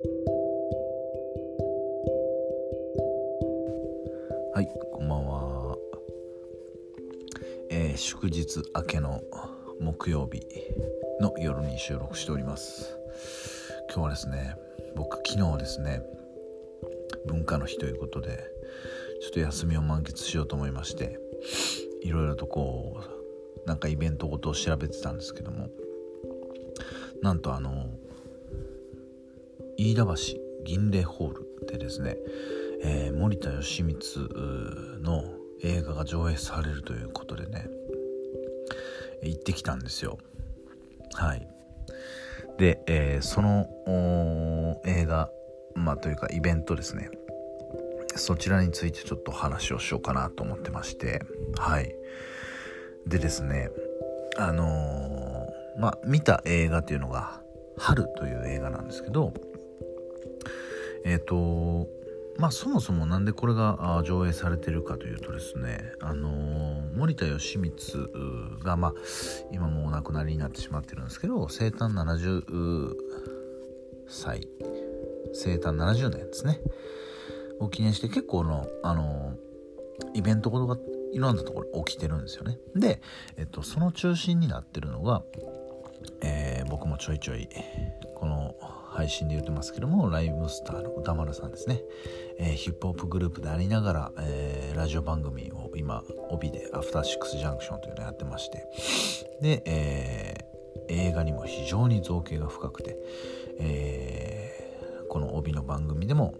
はいこんばんは、えー祝日明けの木曜日の夜に収録しております。今日はですね僕昨日ですね文化の日ということでちょっと休みを満喫しようと思いましていろいろとこうなんかイベントごとを調べてたんですけどもなんとあの飯田橋銀霊ホールでですね、えー森田義満の映画が上映されるということでね行ってきたんですよ。はい。で、えーその映画まあというかイベントですね。そちらについてちょっと話をしようかなと思ってましてはい。でですねあのーまあ見た映画というのが「春」という映画なんですけどえっ、とまあそもそもなんでこれが上映されてるかというとですねあのー森田義満がまあ今もうお亡くなりになってしまってるんですけど生誕70歳生誕70年ですね。を記念して結構のあのイベントことがいろんなところ起きてるんですよね。で、えっと、その中心になってるのが、えー僕もちょいちょいこの配信で言ってますけどもライブスターの歌丸さんですね、えーヒップホップグループでありながら、えーラジオ番組を今帯で「アフターシックスジャンクション」というのをやってましてで、え映画にも非常に造形が深くて、えーこの帯の番組でも、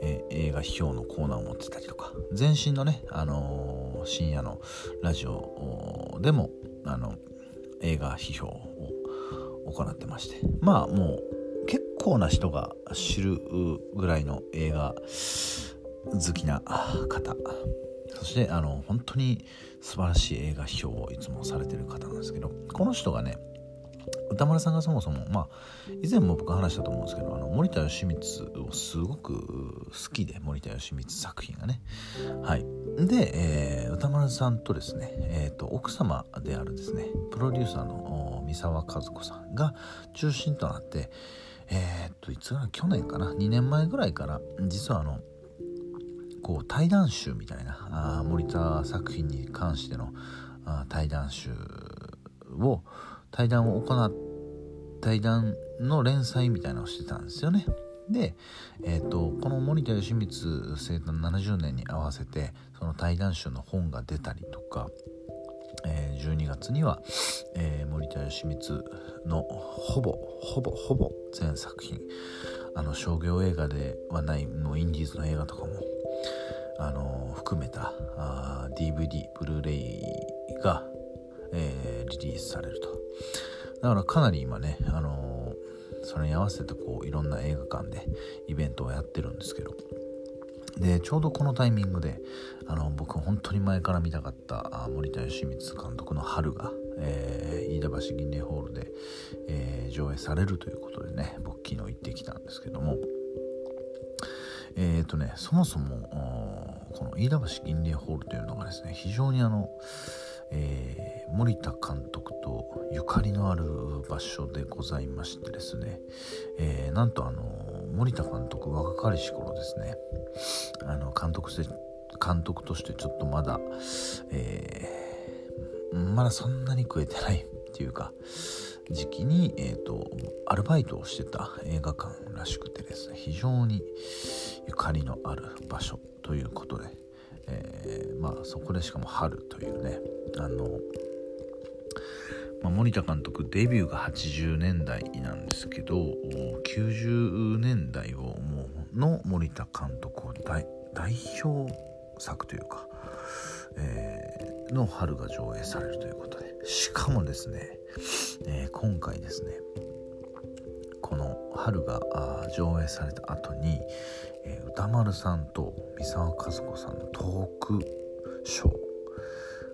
えー映画批評のコーナーを持ってたりとか前身のね、あのー深夜のラジオでもあの映画批評を行ってまして。まあもう構な人が知るぐらいの映画好きな方そしてあの本当に素晴らしい映画批評をいつもされてる方なんですけどこの人がね歌丸さんがそもそもまあ以前も僕話したと思うんですけどあの森田義満をすごく好きで森田義満作品がね。はい。で、えー歌丸さんとですね、えーと奥様であるですねプロデューサーの三沢和子さんが中心となってえっといつか去年かな？2年前ぐらいから実はあのこう対談集みたいなあ森田作品に関してのあ対談集を対談を行っ対談の連載みたいなのをしてたんですよね。で、えー、とこの森田義満生誕70年に合わせてその対談集の本が出たりとか、え12月には、えー森田義満のほぼほぼほぼ全作品あの商業映画ではないもうインディーズの映画とかもあの含めたあ DVD ブルーレイが、えーリリースされると。だからかなり今ね、あのそれに合わせてこういろんな映画館でイベントをやってるんですけど。でちょうどこのタイミングであの僕本当に前から見たかった森田義満監督の「春が」えー飯田橋銀霊ホールで、えー上映されるということでね僕昨日行ってきたんですけども。えーとねそもそもこの飯田橋銀霊ホールというのがですね非常にあの、えー森田監督とゆかりのある場所でございましてですね、えなんとあの森田監督若かりし頃ですね。あの監督して監督としてちょっとまだ、えーまだそんなに食えてないっていうか時期に、えー、とアルバイトをしてた映画館らしくてですね非常にゆかりのある場所ということで、えーまあそこでしかも春というねあの、まあ、森田監督デビューが80年代なんですけど90年代をもうの森田監督を代表作というか、えーの春が上映されるということで。しかもですね、えー今回ですねこの春が上映された後に、えー歌丸さんと三沢和子さんのトークショー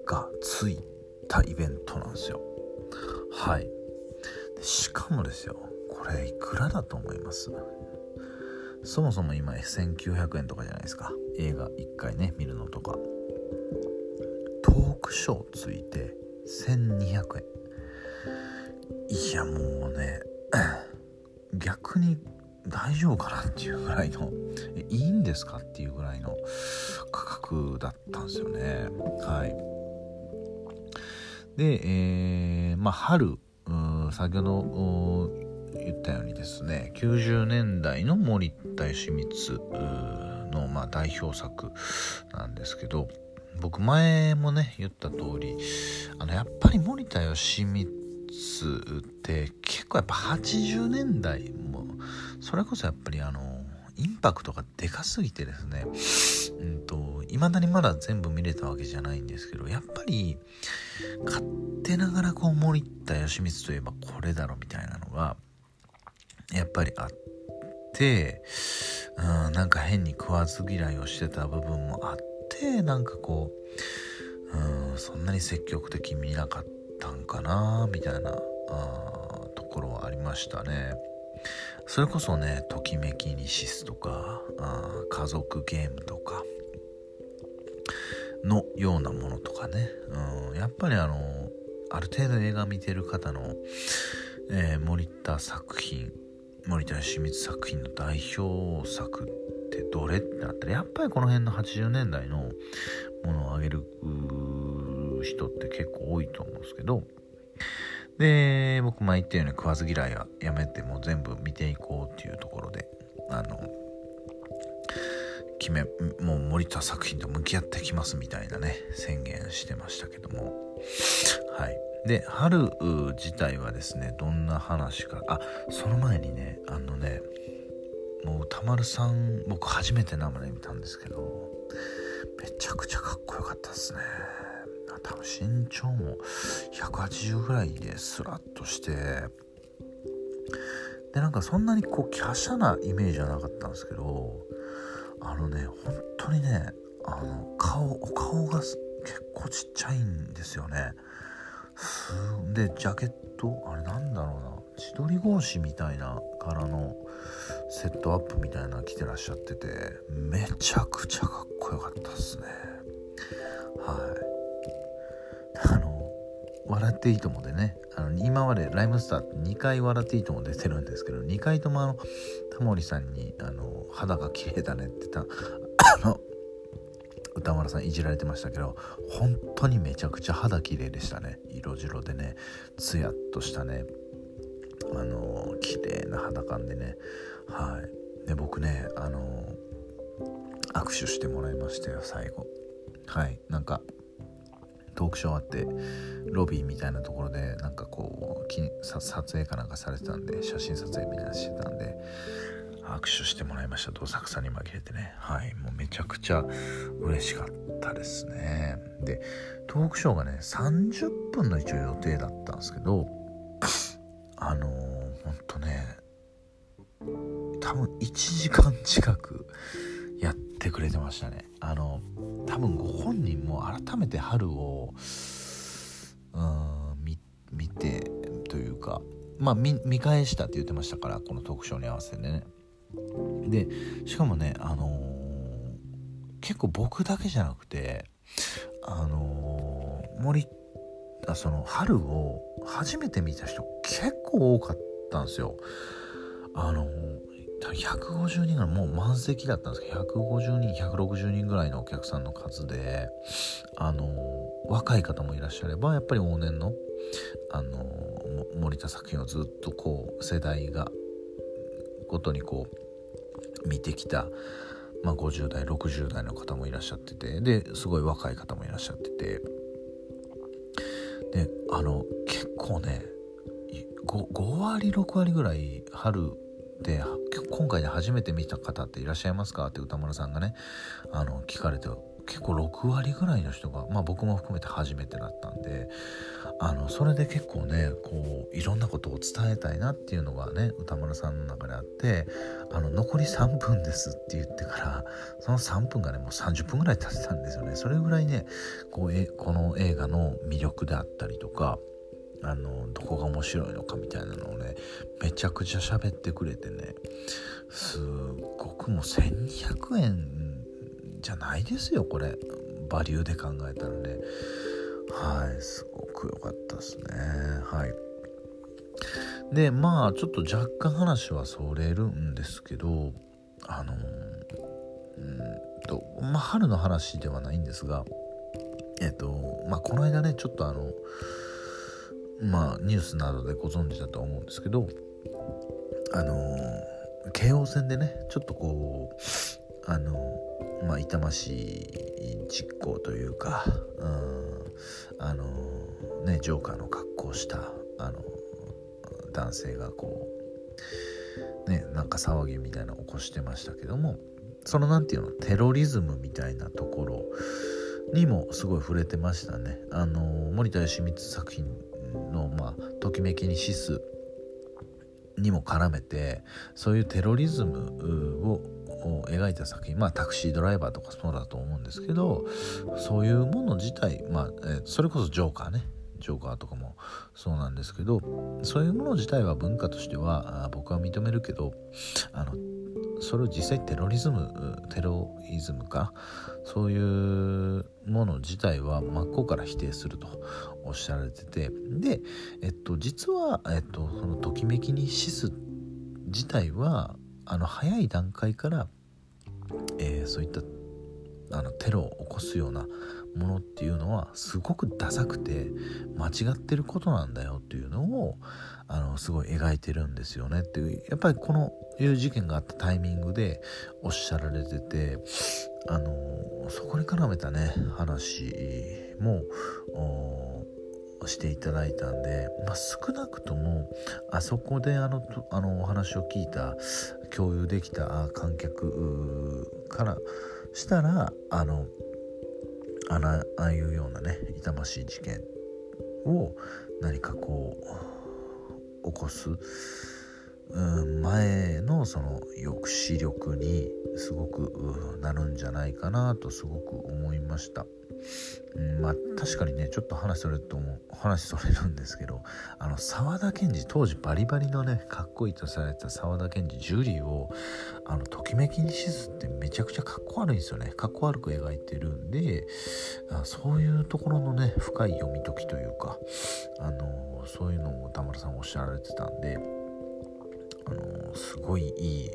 がついたイベントなんですよ。はい。でしかもですよこれいくらだと思います？そもそも今1900円とかじゃないですか。映画1回ね見るのとか。トークショーついて1200円。いやもうね 逆に大丈夫かなっていうぐらいのいいんですかっていうぐらいの価格だったんですよね。はい。で、えー、まあ春先ほど言ったようにですね90年代の森田義満の、まあ、代表作なんですけど僕前もね言った通りあのやっぱり森田義満って結構やっぱ80年代もそれこそやっぱりあのインパクトがでかすぎてですねうんと未だにまだ全部見れたわけじゃないんですけどやっぱり勝手ながらこう森田義満といえばこれだろみたいなのがやっぱりあってうんなんか変に食わず嫌いをしてた部分もあってなんかこううんそんなに積極的に見なかったんかなみたいなところはありましたね。それこそね、ときめきにシスとか、あ家族ゲームとか、のようなものとかね、うん、やっぱりあの、ある程度映画見てる方の、えー、森田作品、森田義満作品の代表作ってどれってなったら、やっぱりこの辺の80年代のものをあげる人って結構多いと思うんですけど、で、僕前言ったように食わず嫌いはやめてもう全部見ていこうっていうところで、あの、決め、もう森田作品と向き合ってきますみたいなね、宣言してましたけども。はい。で、春自体はですね、どんな話か、あ、その前にね、あのね、もう歌丸さん、僕初めて生で見たんですけど、めちゃくちゃかっこよかったですね。多分身長も180ぐらいでスラッとしてでなんかそんなにこう華奢なイメージはなかったんですけどあのね本当にねあの顔お顔が結構ちっちゃいんですよね。でジャケットあれなんだろうな。千鳥格子みたいな柄のセットアップみたいなの着てらっしゃっててめちゃくちゃかっこよかったっすね。はい「笑っていいとも」でねあの今までライムスターって2回「笑っていいとも」出てるんですけど2回ともあのタモリさんにあの「肌が綺麗だね」ってたあの歌丸さんいじられてましたけど本当にめちゃくちゃ肌綺麗でしたね。色白でねツヤっとしたねあの綺麗な肌感でね。はい。で僕ねあの握手してもらいましたよ最後。はい。なんかトークショーあってロビーみたいなところでなんかこう撮影かなんかされてたんで写真撮影みたいなしてたんで握手してもらいました。どさくさに紛れてね。はい。もうめちゃくちゃ嬉しかったですね。でトークショーがね30分の一応予定だったんですけどあのー、ほんとね多分1時間近くやってくれてましたね。あの多分ご本人も改めて春をうん見てというかまあ見返したって言ってましたからこのトークショーに合わせてね。でしかもねあのー、結構僕だけじゃなくてあのー、森あその春を初めて見た人結構多かったんですよ。あのー150人ぐらいもう満席だったんですけど150人160人ぐらいのお客さんの数であの若い方もいらっしゃればやっぱり往年のあの森田作品をずっとこう世代がごとにこう見てきた、まあ、50代60代の方もいらっしゃっててですごい若い方もいらっしゃっててであの結構ね 5, 5割6割ぐらい春で今回で初めて見た方っていらっしゃいますか？って歌丸さんがねあの聞かれて結構6割ぐらいの人がまあ僕も含めて初めてだったんであのそれで結構ねこういろんなことを伝えたいなっていうのがね歌丸さんの中であってあの残り3分ですって言ってからその3分がねもう30分ぐらい経ってたんですよね。それぐらいねこうえこの映画の魅力であったりとかあのどこが面白いのかみたいなのをねめちゃくちゃ喋ってくれてねすっごくもう1200円じゃないですよこれ。バリューで考えたらね。はいすごく良かったですね。はい。でまあちょっと若干話はそれるんですけどあのうんとまあ春の話ではないんですがえっとまあこの間ねちょっとあのまあニュースなどでご存知だと思うんですけどあの京王線でねちょっとこうあのまあ痛ましい実行というか、うん、あのねジョーカーの格好をしたあの男性がこうねなんか騒ぎみたいなのを起こしてましたけどもその何て言うのテロリズムみたいなところにもすごい触れてましたね。あの森田義満作品の、まあ、ときめきにシスにも絡めてそういうテロリズムを描いた作品まあタクシードライバーとかそうだと思うんですけどそういうもの自体まあ、え、それこそジョーカーね。ジョーカーとかもそうなんですけどそういうもの自体は文化としては僕は認めるけどあのそれを実際テロリズムテロイズムか？そういうもの自体は真っ向から否定するとおっしゃられてて。で、えっと、実は、えっと、そのときめきに死す自体はあの早い段階から、えー、そういったあのテロを起こすようなものっていうのはすごくダサくて間違ってることなんだよっていうのをあのすごい描いてるんですよねっていう。やっぱりこのいう事件があったタイミングでおっしゃられててあのそこに絡めたね話もしていただいたんで、まあ、少なくともあそこであのあのお話を聞いた共有できた観客からしたらあのあああいうようなね痛ましい事件を何かこう起こす、うん、前のその抑止力にすごくなるんじゃないかなとすごく思いました。うん、まあ確かにねちょっと話それと思う話それるんですけどあの沢田研二当時バリバリのねかっこいいとされた沢田研二ジュリーをあのときめきにしずってめちゃくちゃかっこ悪いんですよね。かっこ悪く描いてるんであそういうところのね深い読み解きというかあのそういうのを田村さんおっしゃられてたんであのすごいいい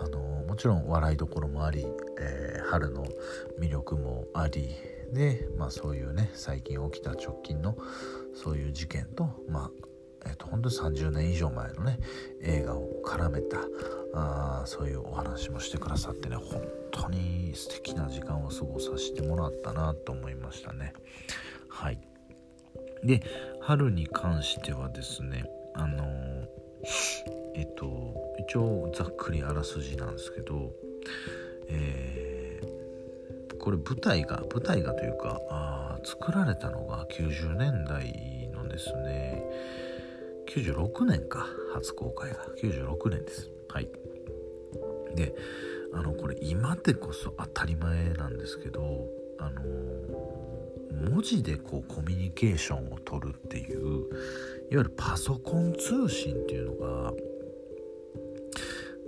あのもちろん笑いどころもあり、えー、春の魅力もありで、まあ、そういうね最近起きた直近のそういう事件とまあえーと、本当に30年以上前のね映画を絡めたあそういうお話もしてくださってね本当に素敵な時間を過ごさせてもらったなと思いましたね。はい。で春に関してはですねあのー、えっと一応ざっくりあらすじなんですけどえー、これ舞台が舞台がというかあ作られたのが90年代のですね。96年か初公開が。96年です。はい。であのこれ今でこそ当たり前なんですけどあの文字でこうコミュニケーションを取るっていういわゆるパソコン通信っていうのが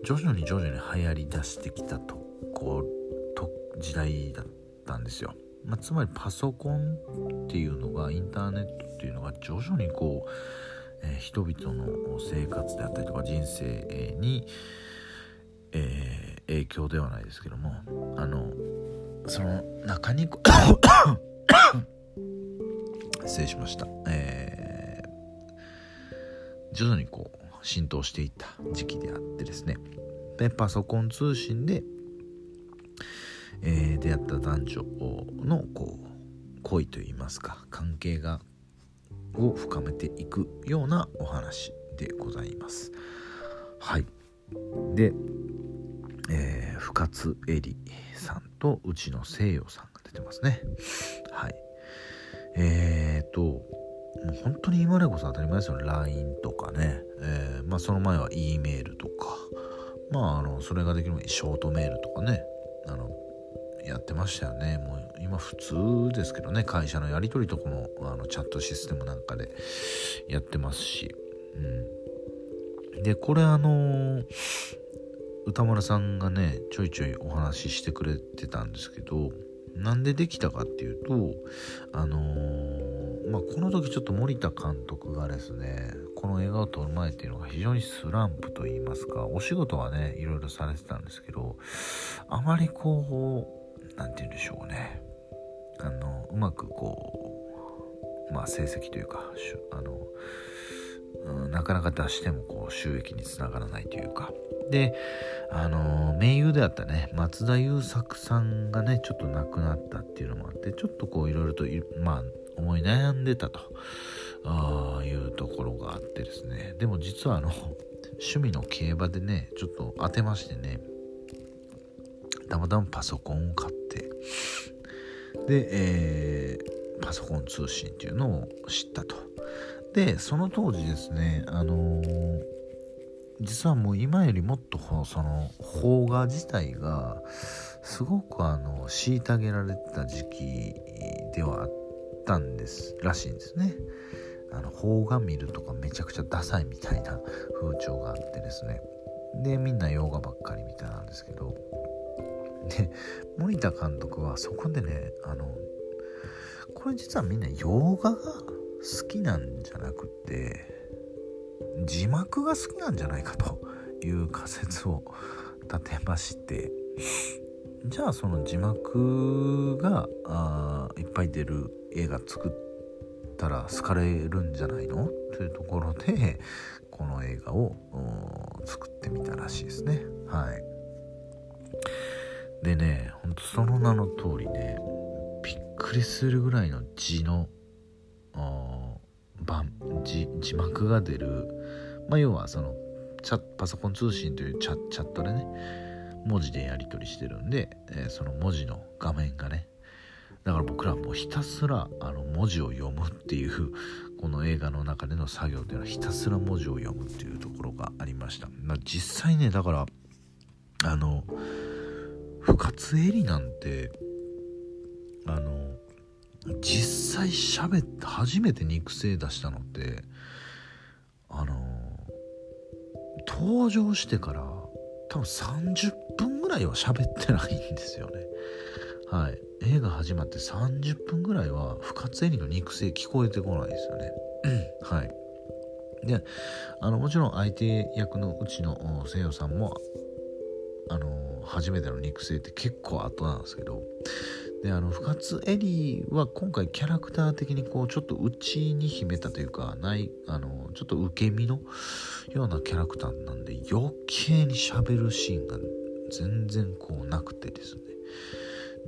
徐々に徐々に流行りだしてきたとこと時代だったんですよ、まあ、つまりパソコンっていうのがインターネットっていうのが徐々にこう、えー、人々の生活であったりとか人生に、えー、影響ではないですけどもあのその中に 失礼しました、えー、徐々にこう浸透していった時期であってですね。でパソコン通信で、えー、出会った男女のこう恋といいますか関係がを深めていくようなお話でございます。はい。で、えー、深津絵里さんと内野聖代さんが出てますね。はい。えーともう本当に今でこそ当たり前ですよね。LINE とかね、えー、まあ、その前は E メールとか。まああのそれができるショートメールとかね。あのやってましたよね。もう今普通ですけどね。会社のやり取りとかもあのチャットシステムなんかでやってますし、うん、でこれあの歌丸さんがねちょいちょいお話ししてくれてたんですけどなんでできたかっていうとあのーまあ、この時ちょっと森田監督がですねこの映画を撮る前っていうのが非常にスランプといいますかお仕事はねいろいろされてたんですけどあまりこう何て言うんでしょうね。あのうまくこうまあ成績というかあのうん、なかなか出してもこう収益につながらないというか。であの盟友であったね松田優作さんがねちょっと亡くなったっていうのもあってちょっとこういろいろとまあ思い悩んでたと。あいうところがあってですね。でも実はあの趣味の競馬でねちょっと当てましてねたまたまパソコンを買ってで、えー、パソコン通信っていうのを知ったとでその当時ですねあのー、実はもう今よりもっとその邦画自体がすごくあの虐げられてた時期ではあったんですらしいんですね。あの邦画見るとかめちゃくちゃダサいみたいな風潮があってですねでみんな洋画ばっかりみたいなんですけどで森田監督はそこでねあのこれ実はみんな洋画が好きなんじゃなくて字幕が好きなんじゃないかという仮説を立てましてじゃあその字幕があいっぱい出る映画作ったら好かれるんじゃないの？というところでこの映画を作ってみたらしいですね。はい。でねほんとその名の通りねびっくりするぐらいの字の番字字幕が出る、まあ、要はそのチャパソコン通信というチャチャットでね文字でやり取りしてるんで、えー、その文字の画面がね。だから僕らもうひたすらあの文字を読むっていうこの映画の中での作業っていうのはひたすら文字を読むっていうところがありました、実際ねだからあの深津絵里なんてあの実際喋って初めて肉声出したのってあの登場してから多分30分ぐらいは喋ってないんですよね。はい。映画始まって30分ぐらいは深津絵里の肉声聞こえてこないですよね。はい。であのもちろん相手役のうちの声優さんもあの初めての肉声って結構後なんですけどであの深津絵里は今回キャラクター的にこうちょっと内に秘めたというかないあのちょっと受け身のようなキャラクターなんで余計にしゃべるシーンが全然こうなくてですね。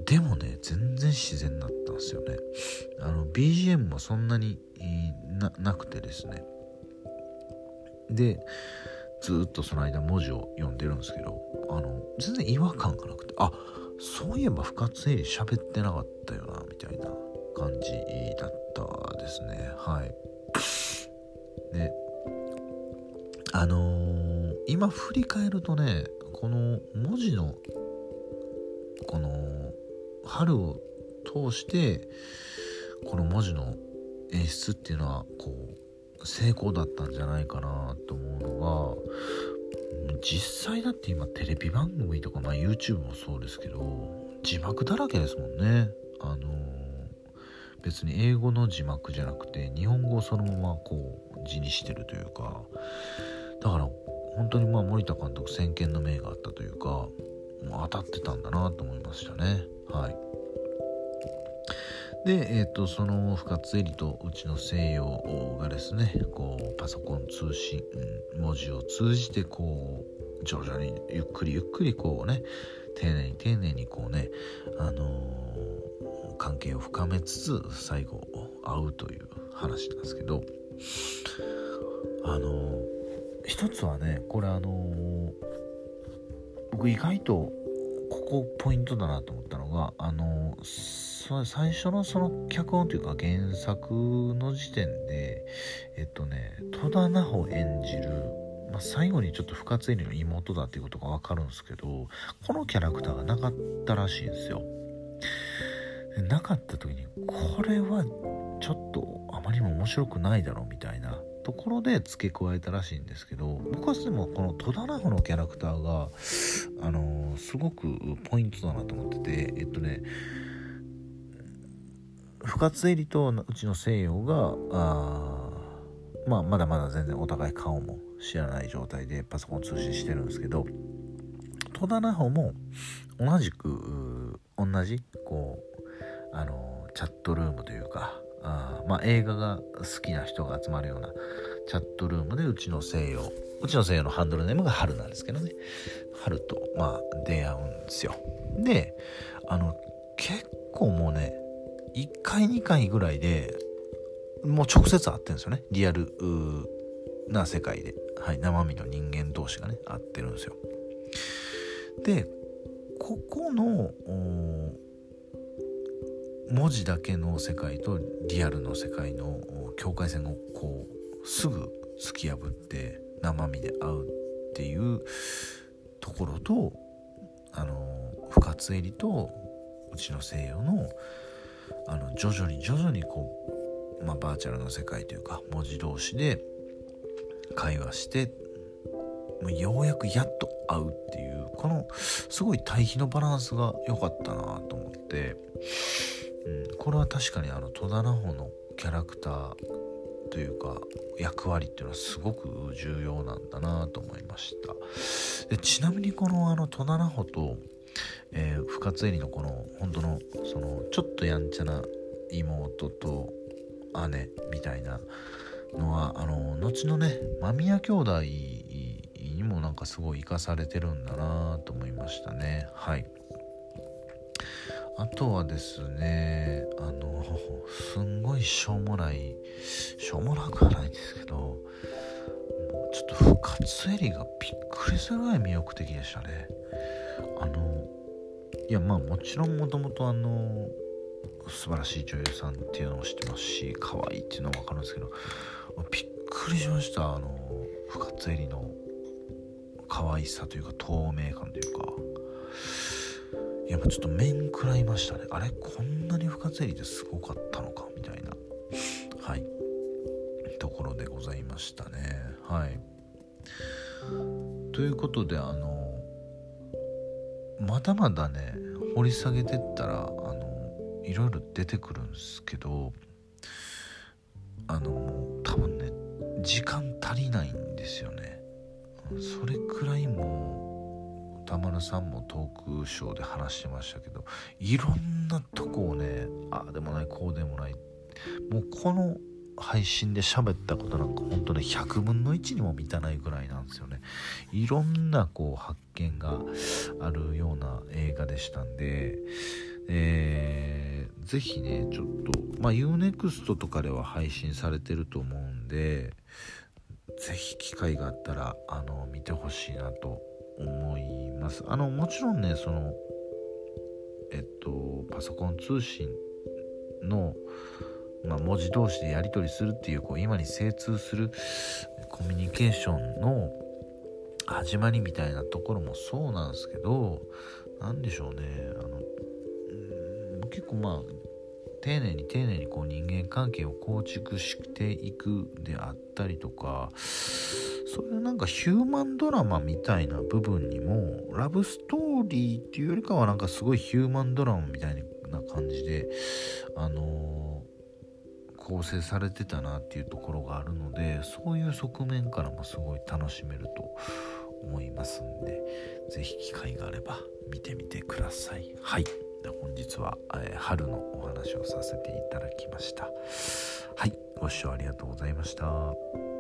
でもね全然自然だったんですよね。あの BGM もそんなになくてですね。でずっとその間文字を読んでるんですけどあの全然違和感がなくてあそういえば深津絵里喋ってなかったよなみたいな感じだったですね。はい。であのー、今振り返るとねこの文字のこの春を通してこの文字の演出っていうのはこう成功だったんじゃないかなと思うのが実際だって今テレビ番組とか、まあ、YouTube もそうですけど字幕だらけですもんね。あの、別に英語の字幕じゃなくて日本語をそのままこう字にしてるというか。だから本当にまあ森田監督先見の明があったというかもう当たってたんだなと思いましたね。はい。で、えーと、その深津絵里とうちの西洋がですねこうパソコン通信、文字を通じてこう徐々にゆっくりゆっくりこうね丁寧に丁寧にこうね、あのー、関係を深めつつ最後会うという話なんですけどあのー、一つはねこれあのー、僕意外とここポイントだなと思ったのがあの最初のその脚本というか原作の時点でえっとね戸田奈穂演じる、まあ、最後にちょっと深津絵里の妹だっていうことが分かるんですけどこのキャラクターがなかったらしいんですよ。なかった時にこれはちょっとあまりにも面白くないだろうみたいなところで付け加えたらしいんですけど僕はでもこの戸田奈穂のキャラクターがあのー、すごくポイントだなと思っててえっとね深津絵里とうちの西洋があまあまだまだ全然お互い顔も知らない状態でパソコン通信してるんですけど戸田奈穂も同じく同じこうあのチャットルームというかあまあ映画が好きな人が集まるようなチャットルームでうちの西洋うちの西洋のハンドルネームが春なんですけどね。春とまあ出会うんですよ。であの結構もうね1回2回ぐらいでもう直接会ってるんですよね。リアルな世界で、はい、生身の人間同士がね会ってるんですよ。でここの文字だけの世界とリアルの世界の境界線をこうすぐ突き破って生身で会うっていうところとあの深津絵里とうちの西洋のあの徐々に徐々にこう、まあ、バーチャルの世界というか文字同士で会話してもうようやくやっと会うっていうこのすごい対比のバランスが良かったなと思って、うん、これは確かにあの戸田奈穂のキャラクターというか役割っていうのはすごく重要なんだなと思いました。でちなみにこのあの戸田奈穂とえー、深津絵里のこの本当のそのちょっとやんちゃな妹と姉みたいなのはあの後のね間宮兄弟にもなんかすごい生かされてるんだなと思いましたね。はい。あとはですねあのすんごいしょうもないしょうもなくはないんですけどもうちょっと深津絵里がびっくりするぐらい魅力的でしたね。あのいやまあもちろんもともとあの素晴らしい女優さんっていうのを知ってますし可愛いっていうのは分かるんですけどびっくりしました。あの深津絵里の可愛さというか透明感というか。やもうちょっと面食らいましたね。あれこんなに深津絵里ってすごかったのかみたいな。はい。ところでございましたね。はい。ということであのまだまだね掘り下げてったらあのいろいろ出てくるんですけどあの多分ね時間足りないんですよね。それくらいもう田丸さんもトークショーで話してましたけどいろんなとこをねああでもないこうでもないもうこの配信で喋ったことなんか本当ね100分の1にも満たないぐらいなんですよね。いろんなこう発見があるような映画でしたんでえー、ぜひねちょっとまあ UNEXT とかでは配信されてると思うんでぜひ機会があったらあの見てほしいなと思います。あのもちろんねそのえっとパソコン通信のまあ、文字同士でやり取りするっていうこう今に精通するコミュニケーションの始まりみたいなところもそうなんですけど何でしょうねあの結構まあ丁寧に丁寧にこう人間関係を構築していくであったりとかそういうなんかヒューマンドラマみたいな部分にもラブストーリーっていうよりかはなんかすごいヒューマンドラマみたいな感じであのー構成されてたなっていうところがあるのでそういう側面からもすごい楽しめると思いますんで是非機会があれば見てみてください。はい。本日は、えー、春のお話をさせていただきました。はい。ご視聴ありがとうございました。